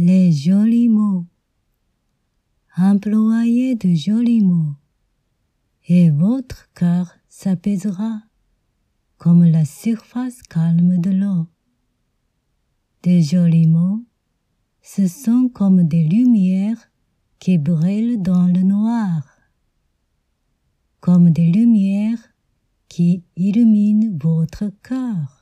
les jolis mots. Employez de jolis mots, et votre cœur s'apaisera comme la surface calme de l'eau. Des jolis mots, ce sont comme des lumières qui brûlent dans le noir, comme des lumières qui illuminent votre cœur.